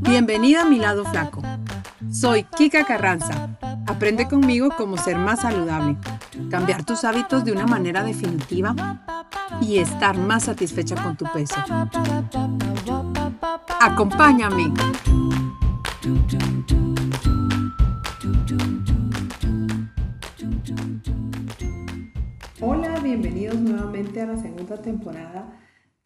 Bienvenida a mi lado flaco. Soy Kika Carranza. Aprende conmigo cómo ser más saludable, cambiar tus hábitos de una manera definitiva y estar más satisfecha con tu peso. Acompáñame. Hola, bienvenidos nuevamente a la segunda temporada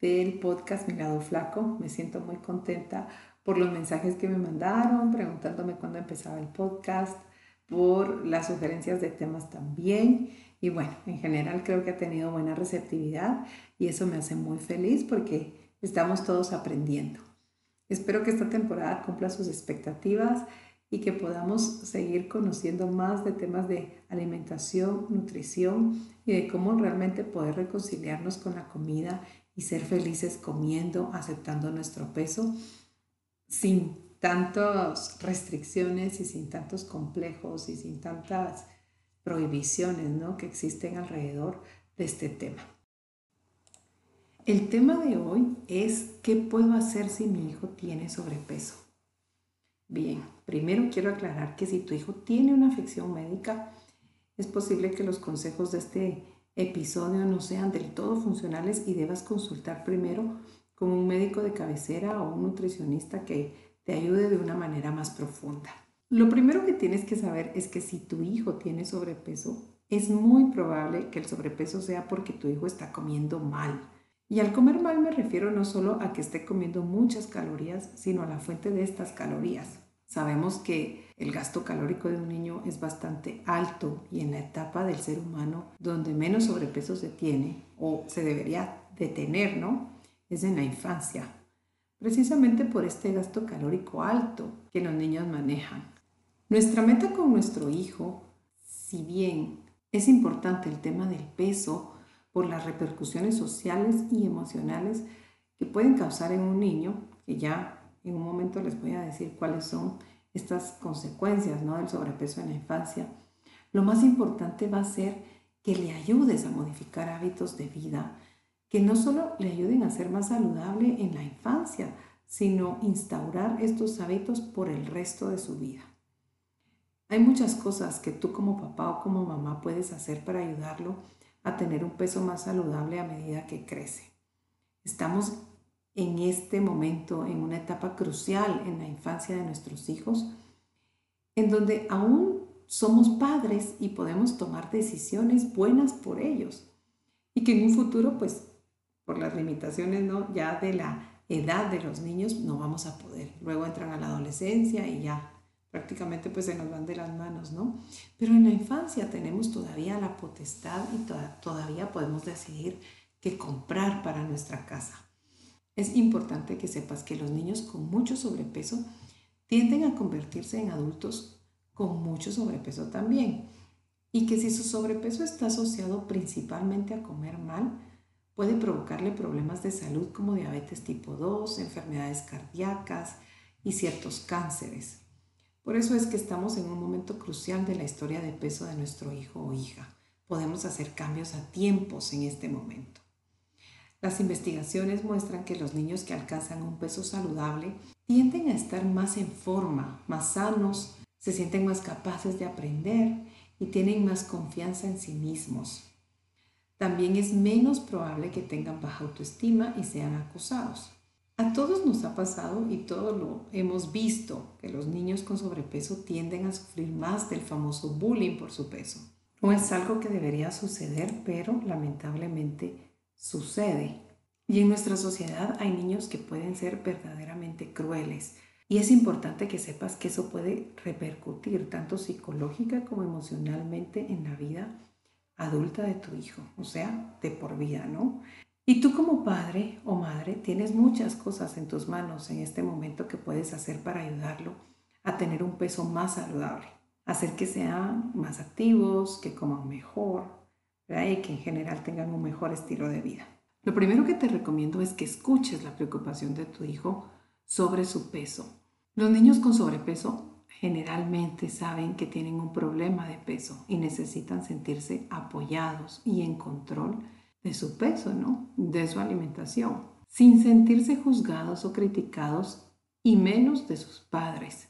del podcast Mi lado flaco. Me siento muy contenta por los mensajes que me mandaron, preguntándome cuándo empezaba el podcast, por las sugerencias de temas también. Y bueno, en general creo que ha tenido buena receptividad y eso me hace muy feliz porque estamos todos aprendiendo. Espero que esta temporada cumpla sus expectativas y que podamos seguir conociendo más de temas de alimentación, nutrición y de cómo realmente poder reconciliarnos con la comida y ser felices comiendo, aceptando nuestro peso sin tantas restricciones y sin tantos complejos y sin tantas prohibiciones ¿no? que existen alrededor de este tema. El tema de hoy es ¿qué puedo hacer si mi hijo tiene sobrepeso? Bien, primero quiero aclarar que si tu hijo tiene una afección médica, es posible que los consejos de este episodio no sean del todo funcionales y debas consultar primero con un médico de cabecera o un nutricionista que te ayude de una manera más profunda. Lo primero que tienes que saber es que si tu hijo tiene sobrepeso, es muy probable que el sobrepeso sea porque tu hijo está comiendo mal. Y al comer mal me refiero no solo a que esté comiendo muchas calorías, sino a la fuente de estas calorías. Sabemos que el gasto calórico de un niño es bastante alto y en la etapa del ser humano donde menos sobrepeso se tiene o se debería detener, ¿no? Es en la infancia, precisamente por este gasto calórico alto que los niños manejan. Nuestra meta con nuestro hijo, si bien es importante el tema del peso por las repercusiones sociales y emocionales que pueden causar en un niño, que ya en un momento les voy a decir cuáles son estas consecuencias ¿no? del sobrepeso en la infancia, lo más importante va a ser que le ayudes a modificar hábitos de vida que no solo le ayuden a ser más saludable en la infancia, sino instaurar estos hábitos por el resto de su vida. Hay muchas cosas que tú como papá o como mamá puedes hacer para ayudarlo a tener un peso más saludable a medida que crece. Estamos en este momento, en una etapa crucial en la infancia de nuestros hijos, en donde aún somos padres y podemos tomar decisiones buenas por ellos y que en un futuro pues por las limitaciones ¿no? ya de la edad de los niños no vamos a poder. Luego entran a la adolescencia y ya prácticamente pues se nos van de las manos, ¿no? Pero en la infancia tenemos todavía la potestad y todavía podemos decidir qué comprar para nuestra casa. Es importante que sepas que los niños con mucho sobrepeso tienden a convertirse en adultos con mucho sobrepeso también. Y que si su sobrepeso está asociado principalmente a comer mal, puede provocarle problemas de salud como diabetes tipo 2, enfermedades cardíacas y ciertos cánceres. Por eso es que estamos en un momento crucial de la historia de peso de nuestro hijo o hija. Podemos hacer cambios a tiempos en este momento. Las investigaciones muestran que los niños que alcanzan un peso saludable tienden a estar más en forma, más sanos, se sienten más capaces de aprender y tienen más confianza en sí mismos. También es menos probable que tengan baja autoestima y sean acosados. A todos nos ha pasado y todos lo hemos visto que los niños con sobrepeso tienden a sufrir más del famoso bullying por su peso. No es algo que debería suceder, pero lamentablemente sucede. Y en nuestra sociedad hay niños que pueden ser verdaderamente crueles. Y es importante que sepas que eso puede repercutir tanto psicológica como emocionalmente en la vida adulta de tu hijo, o sea, de por vida, ¿no? Y tú como padre o madre tienes muchas cosas en tus manos en este momento que puedes hacer para ayudarlo a tener un peso más saludable, hacer que sean más activos, que coman mejor, y que en general tengan un mejor estilo de vida. Lo primero que te recomiendo es que escuches la preocupación de tu hijo sobre su peso. Los niños con sobrepeso generalmente saben que tienen un problema de peso y necesitan sentirse apoyados y en control de su peso, ¿no? De su alimentación. sin sentirse juzgados o criticados y menos de sus padres.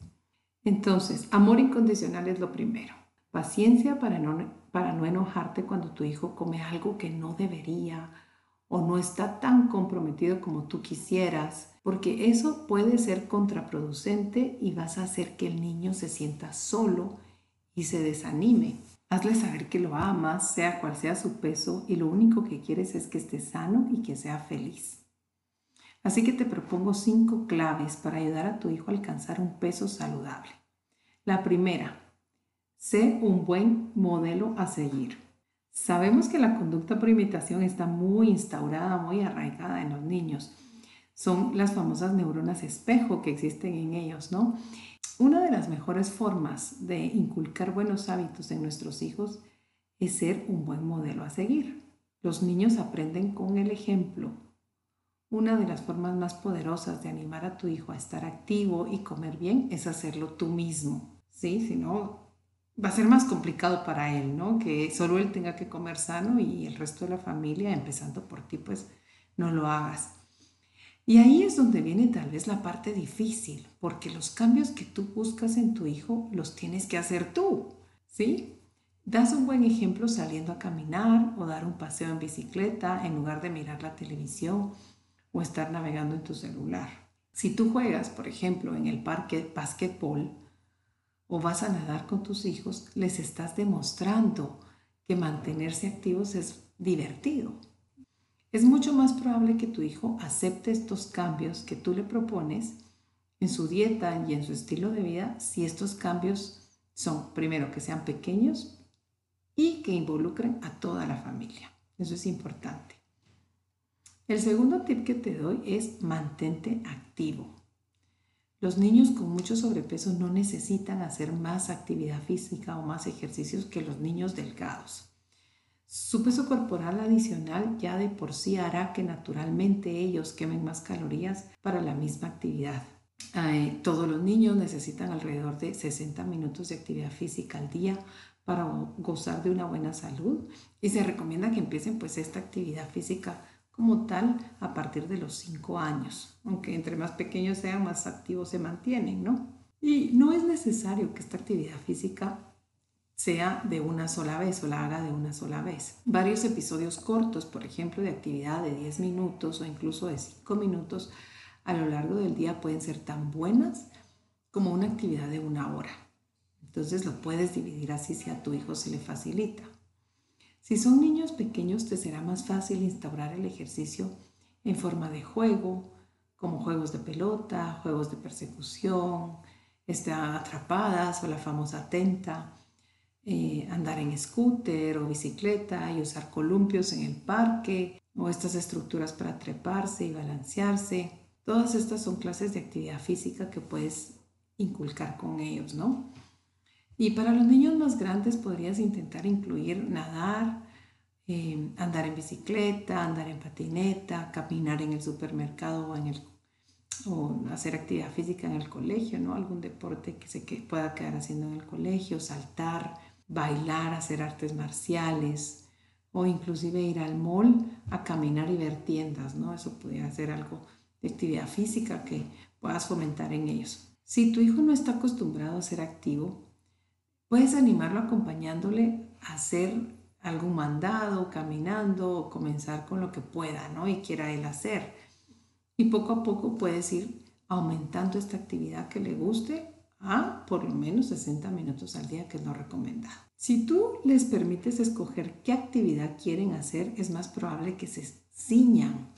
Entonces, amor incondicional es lo primero. Paciencia para no, para no enojarte cuando tu hijo come algo que no debería o no está tan comprometido como tú quisieras, porque eso puede ser contraproducente y vas a hacer que el niño se sienta solo y se desanime. Hazle saber que lo amas, sea cual sea su peso, y lo único que quieres es que esté sano y que sea feliz. Así que te propongo cinco claves para ayudar a tu hijo a alcanzar un peso saludable. La primera, sé un buen modelo a seguir. Sabemos que la conducta por imitación está muy instaurada, muy arraigada en los niños. Son las famosas neuronas espejo que existen en ellos, ¿no? Una de las mejores formas de inculcar buenos hábitos en nuestros hijos es ser un buen modelo a seguir. Los niños aprenden con el ejemplo. Una de las formas más poderosas de animar a tu hijo a estar activo y comer bien es hacerlo tú mismo. ¿sí? Si no, va a ser más complicado para él, ¿no? Que solo él tenga que comer sano y el resto de la familia, empezando por ti, pues no lo hagas. Y ahí es donde viene tal vez la parte difícil, porque los cambios que tú buscas en tu hijo los tienes que hacer tú, ¿sí? Das un buen ejemplo saliendo a caminar o dar un paseo en bicicleta en lugar de mirar la televisión o estar navegando en tu celular. Si tú juegas, por ejemplo, en el parque básquetbol, o vas a nadar con tus hijos, les estás demostrando que mantenerse activos es divertido. Es mucho más probable que tu hijo acepte estos cambios que tú le propones en su dieta y en su estilo de vida si estos cambios son, primero, que sean pequeños y que involucren a toda la familia. Eso es importante. El segundo tip que te doy es mantente activo. Los niños con mucho sobrepeso no necesitan hacer más actividad física o más ejercicios que los niños delgados. Su peso corporal adicional ya de por sí hará que naturalmente ellos quemen más calorías para la misma actividad. todos los niños necesitan alrededor de 60 minutos de actividad física al día para gozar de una buena salud y se recomienda que empiecen pues esta actividad física como tal a partir de los 5 años, aunque entre más pequeños sean, más activos se mantienen, ¿no? Y no es necesario que esta actividad física sea de una sola vez o la haga de una sola vez. Varios episodios cortos, por ejemplo, de actividad de 10 minutos o incluso de 5 minutos a lo largo del día pueden ser tan buenas como una actividad de una hora. Entonces lo puedes dividir así si a tu hijo se le facilita. Si son niños pequeños, te será más fácil instaurar el ejercicio en forma de juego, como juegos de pelota, juegos de persecución, este, atrapadas o la famosa tenta, eh, andar en scooter o bicicleta y usar columpios en el parque o estas estructuras para treparse y balancearse. Todas estas son clases de actividad física que puedes inculcar con ellos, ¿no? Y para los niños más grandes podrías intentar incluir nadar, eh, andar en bicicleta, andar en patineta, caminar en el supermercado o, en el, o hacer actividad física en el colegio, ¿no? Algún deporte que se pueda quedar haciendo en el colegio, saltar, bailar, hacer artes marciales o inclusive ir al mall a caminar y ver tiendas, ¿no? Eso podría ser algo de actividad física que puedas fomentar en ellos. Si tu hijo no está acostumbrado a ser activo, Puedes animarlo acompañándole a hacer algún mandado, caminando o comenzar con lo que pueda, ¿no? Y quiera él hacer. Y poco a poco puedes ir aumentando esta actividad que le guste a por lo menos 60 minutos al día, que es lo recomendado. Si tú les permites escoger qué actividad quieren hacer, es más probable que se ciñan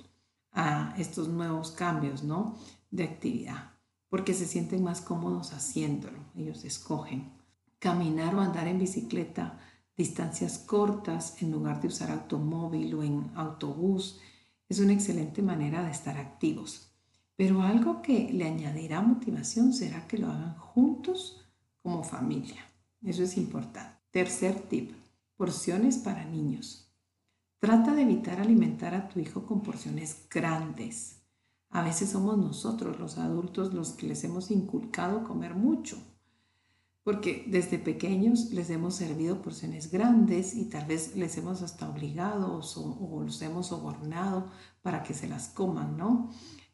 a estos nuevos cambios, ¿no? De actividad, porque se sienten más cómodos haciéndolo. Ellos escogen caminar o andar en bicicleta distancias cortas en lugar de usar automóvil o en autobús es una excelente manera de estar activos. Pero algo que le añadirá motivación será que lo hagan juntos como familia. Eso es importante. Tercer tip, porciones para niños. Trata de evitar alimentar a tu hijo con porciones grandes. A veces somos nosotros los adultos los que les hemos inculcado comer mucho porque desde pequeños les hemos servido porciones grandes y tal vez les hemos hasta obligado o, los hemos sobornado para que se las coman, ¿no?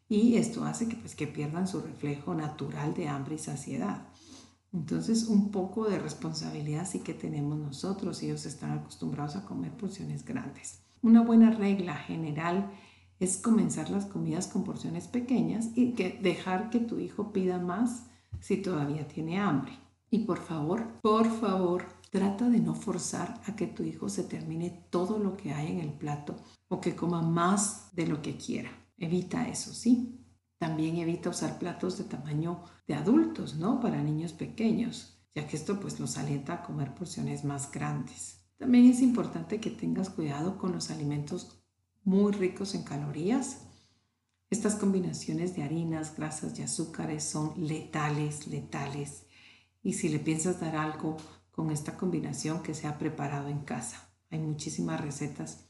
Y esto hace que, pues, que pierdan su reflejo natural de hambre y saciedad. Entonces, un poco de responsabilidad sí que tenemos nosotros. Ellos están acostumbrados a comer porciones grandes. Una buena regla general es comenzar las comidas con porciones pequeñas y que dejar que tu hijo pida más si todavía tiene hambre. Y por favor, por favor, trata de no forzar a que tu hijo se termine todo lo que hay en el plato o que coma más de lo que quiera. Evita eso, ¿sí? También evita usar platos de tamaño de adultos, ¿no? Para niños pequeños, ya que esto pues los alienta a comer porciones más grandes. También es importante que tengas cuidado con los alimentos muy ricos en calorías. Estas combinaciones de harinas, grasas y azúcares son letales, letales y si le piensas dar algo con esta combinación que se ha preparado en casa. Hay muchísimas recetas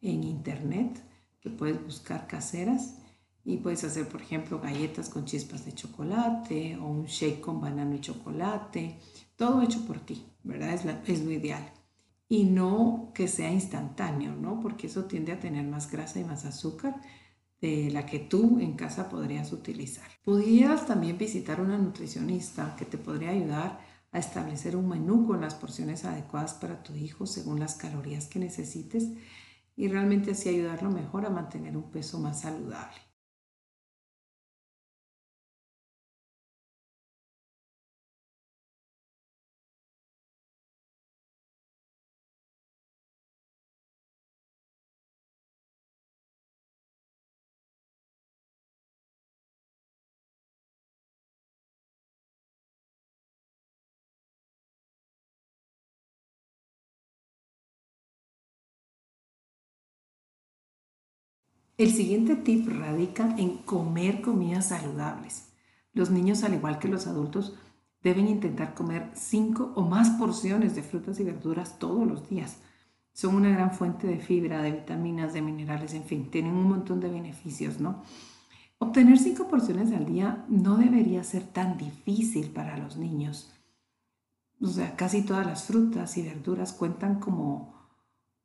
en internet que puedes buscar caseras y puedes hacer, por ejemplo, galletas con chispas de chocolate o un shake con banano y chocolate, todo hecho por ti, ¿verdad? Es, es lo ideal. Y no que sea instantáneo, ¿no? Porque eso tiende a tener más grasa y más azúcar de la que tú en casa podrías utilizar. Pudieras también visitar una nutricionista que te podría ayudar a establecer un menú con las porciones adecuadas para tu hijo según las calorías que necesites y realmente así ayudarlo mejor a mantener un peso más saludable. El siguiente tip radica en comer comidas saludables. Los niños, al igual que los adultos, deben intentar comer cinco o más porciones de frutas y verduras todos los días. Son una gran fuente de fibra, de vitaminas, de minerales, en fin, tienen un montón de beneficios, ¿no? Obtener cinco porciones al día no debería ser tan difícil para los niños. O sea, casi todas las frutas y verduras cuentan como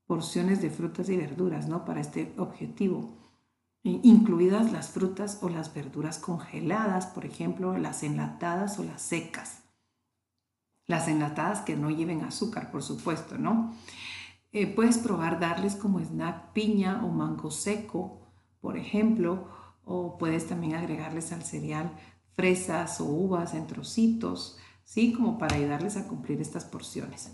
porciones de frutas y verduras, ¿no? Para este objetivo incluidas las frutas o las verduras congeladas, por ejemplo, las enlatadas o las secas. Las enlatadas que no lleven azúcar, por supuesto, ¿no? Eh, puedes probar darles como snack piña o mango seco, por ejemplo, o puedes también agregarles al cereal fresas o uvas en trocitos, ¿sí? Como para ayudarles a cumplir estas porciones.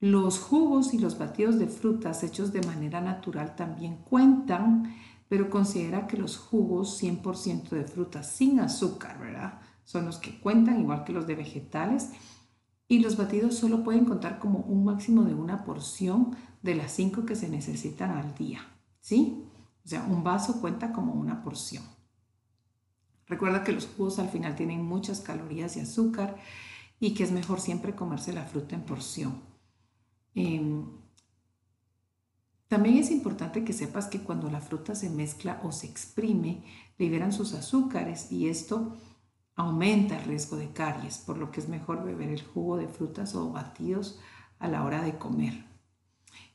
Los jugos y los batidos de frutas hechos de manera natural también cuentan pero considera que los jugos 100% de frutas sin azúcar, ¿verdad? Son los que cuentan, igual que los de vegetales. Y los batidos solo pueden contar como un máximo de una porción de las cinco que se necesitan al día, ¿sí? O sea, un vaso cuenta como una porción. Recuerda que los jugos al final tienen muchas calorías y azúcar y que es mejor siempre comerse la fruta en porción. Em, también es importante que sepas que cuando la fruta se mezcla o se exprime, liberan sus azúcares y esto aumenta el riesgo de caries, por lo que es mejor beber el jugo de frutas o batidos a la hora de comer.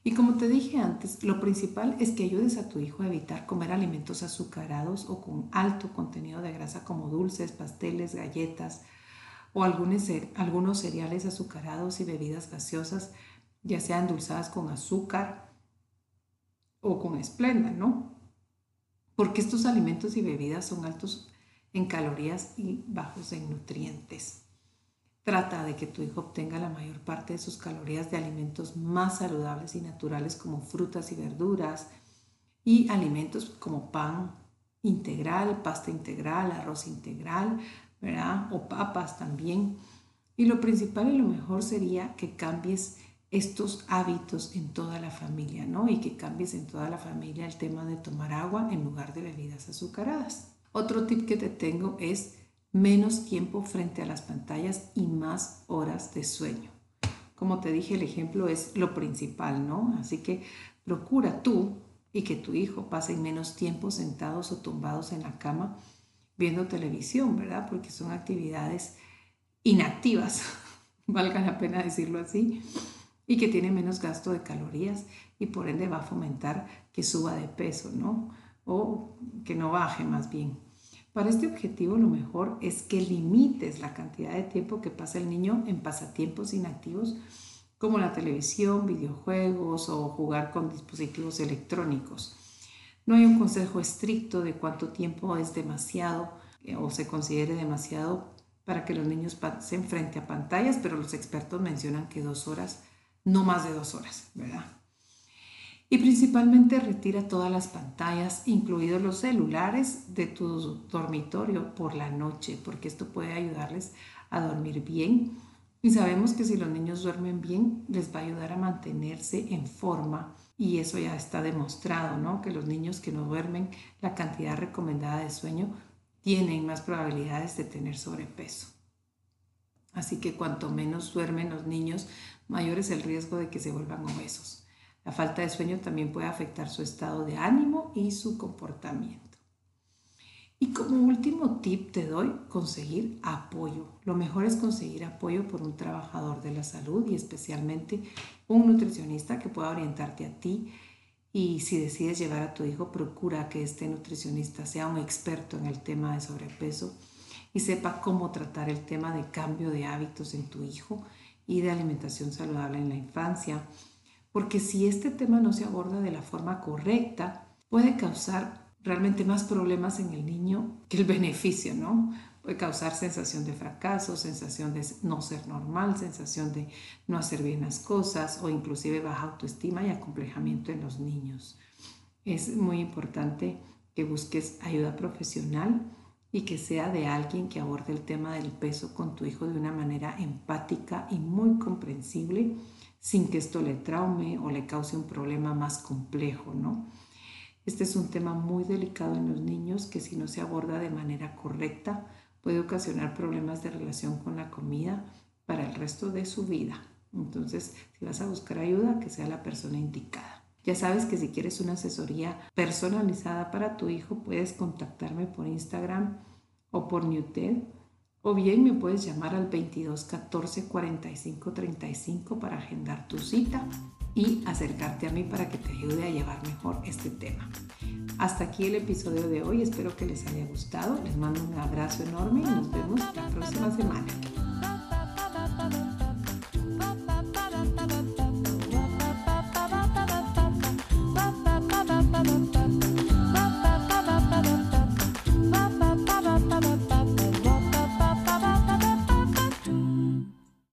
Y como te dije antes, lo principal es que ayudes a tu hijo a evitar comer alimentos azucarados o con alto contenido de grasa como dulces, pasteles, galletas o algunos, cereales azucarados y bebidas gaseosas, ya sean endulzadas con azúcar, o con esplenda, ¿no? Porque estos alimentos y bebidas son altos en calorías y bajos en nutrientes. Trata de que tu hijo obtenga la mayor parte de sus calorías de alimentos más saludables y naturales como frutas y verduras y alimentos como pan integral, pasta integral, arroz integral, ¿verdad? O papas también. Y lo principal y lo mejor sería que cambies estos hábitos en toda la familia, ¿no? Y que cambies en toda la familia el tema de tomar agua en lugar de bebidas azucaradas. Otro tip que te tengo es menos tiempo frente a las pantallas y más horas de sueño. Como te dije, el ejemplo es lo principal, ¿no? Así que procura tú y que tu hijo pase menos tiempo sentados o tumbados en la cama viendo televisión, ¿verdad? Porque son actividades inactivas valga la pena decirlo así, y que tiene menos gasto de calorías y por ende va a fomentar que suba de peso, ¿no? O que no baje más bien. Para este objetivo lo mejor es que limites la cantidad de tiempo que pasa el niño en pasatiempos inactivos como la televisión, videojuegos o jugar con dispositivos electrónicos. No hay un consejo estricto de cuánto tiempo es demasiado eh, o se considere demasiado para que los niños pasen frente a pantallas, pero los expertos mencionan que dos horas, no más de dos horas, ¿verdad? Y principalmente retira todas las pantallas, incluidos los celulares, de tu dormitorio por la noche, porque esto puede ayudarles a dormir bien. Y sabemos que si los niños duermen bien, les va a ayudar a mantenerse en forma. Y eso ya está demostrado, ¿no? Que los niños que no duermen la cantidad recomendada de sueño tienen más probabilidades de tener sobrepeso. Así que cuanto menos duermen los niños, mayor es el riesgo de que se vuelvan obesos. La falta de sueño también puede afectar su estado de ánimo y su comportamiento. Y como último tip te doy, conseguir apoyo. Lo mejor es conseguir apoyo por un trabajador de la salud y especialmente un nutricionista que pueda orientarte a ti. Y si decides llevar a tu hijo, procura que este nutricionista sea un experto en el tema de sobrepeso y sepa cómo tratar el tema de cambio de hábitos en tu hijo y de alimentación saludable en la infancia porque si este tema no se aborda de la forma correcta, puede causar realmente más problemas en el niño que el beneficio, ¿no? Puede causar sensación de fracaso, sensación de no ser normal, sensación de no hacer bien las cosas o inclusive baja autoestima y acomplejamiento en los niños. Es muy importante que busques ayuda profesional y que sea de alguien que aborde el tema del peso con tu hijo de una manera empática y muy comprensible sin que esto le traume o le cause un problema más complejo, ¿no? Este es un tema muy delicado en los niños que si no se aborda de manera correcta puede ocasionar problemas de relación con la comida para el resto de su vida. Entonces, si vas a buscar ayuda, que sea la persona indicada. Ya sabes que si quieres una asesoría personalizada para tu hijo, puedes contactarme por Instagram o por Newted o bien me puedes llamar al 22 14 45 35 para agendar tu cita y acercarte a mí para que te ayude a llevar mejor este tema. Hasta aquí el episodio de hoy, espero que les haya gustado, les mando un abrazo enorme y nos vemos la próxima semana.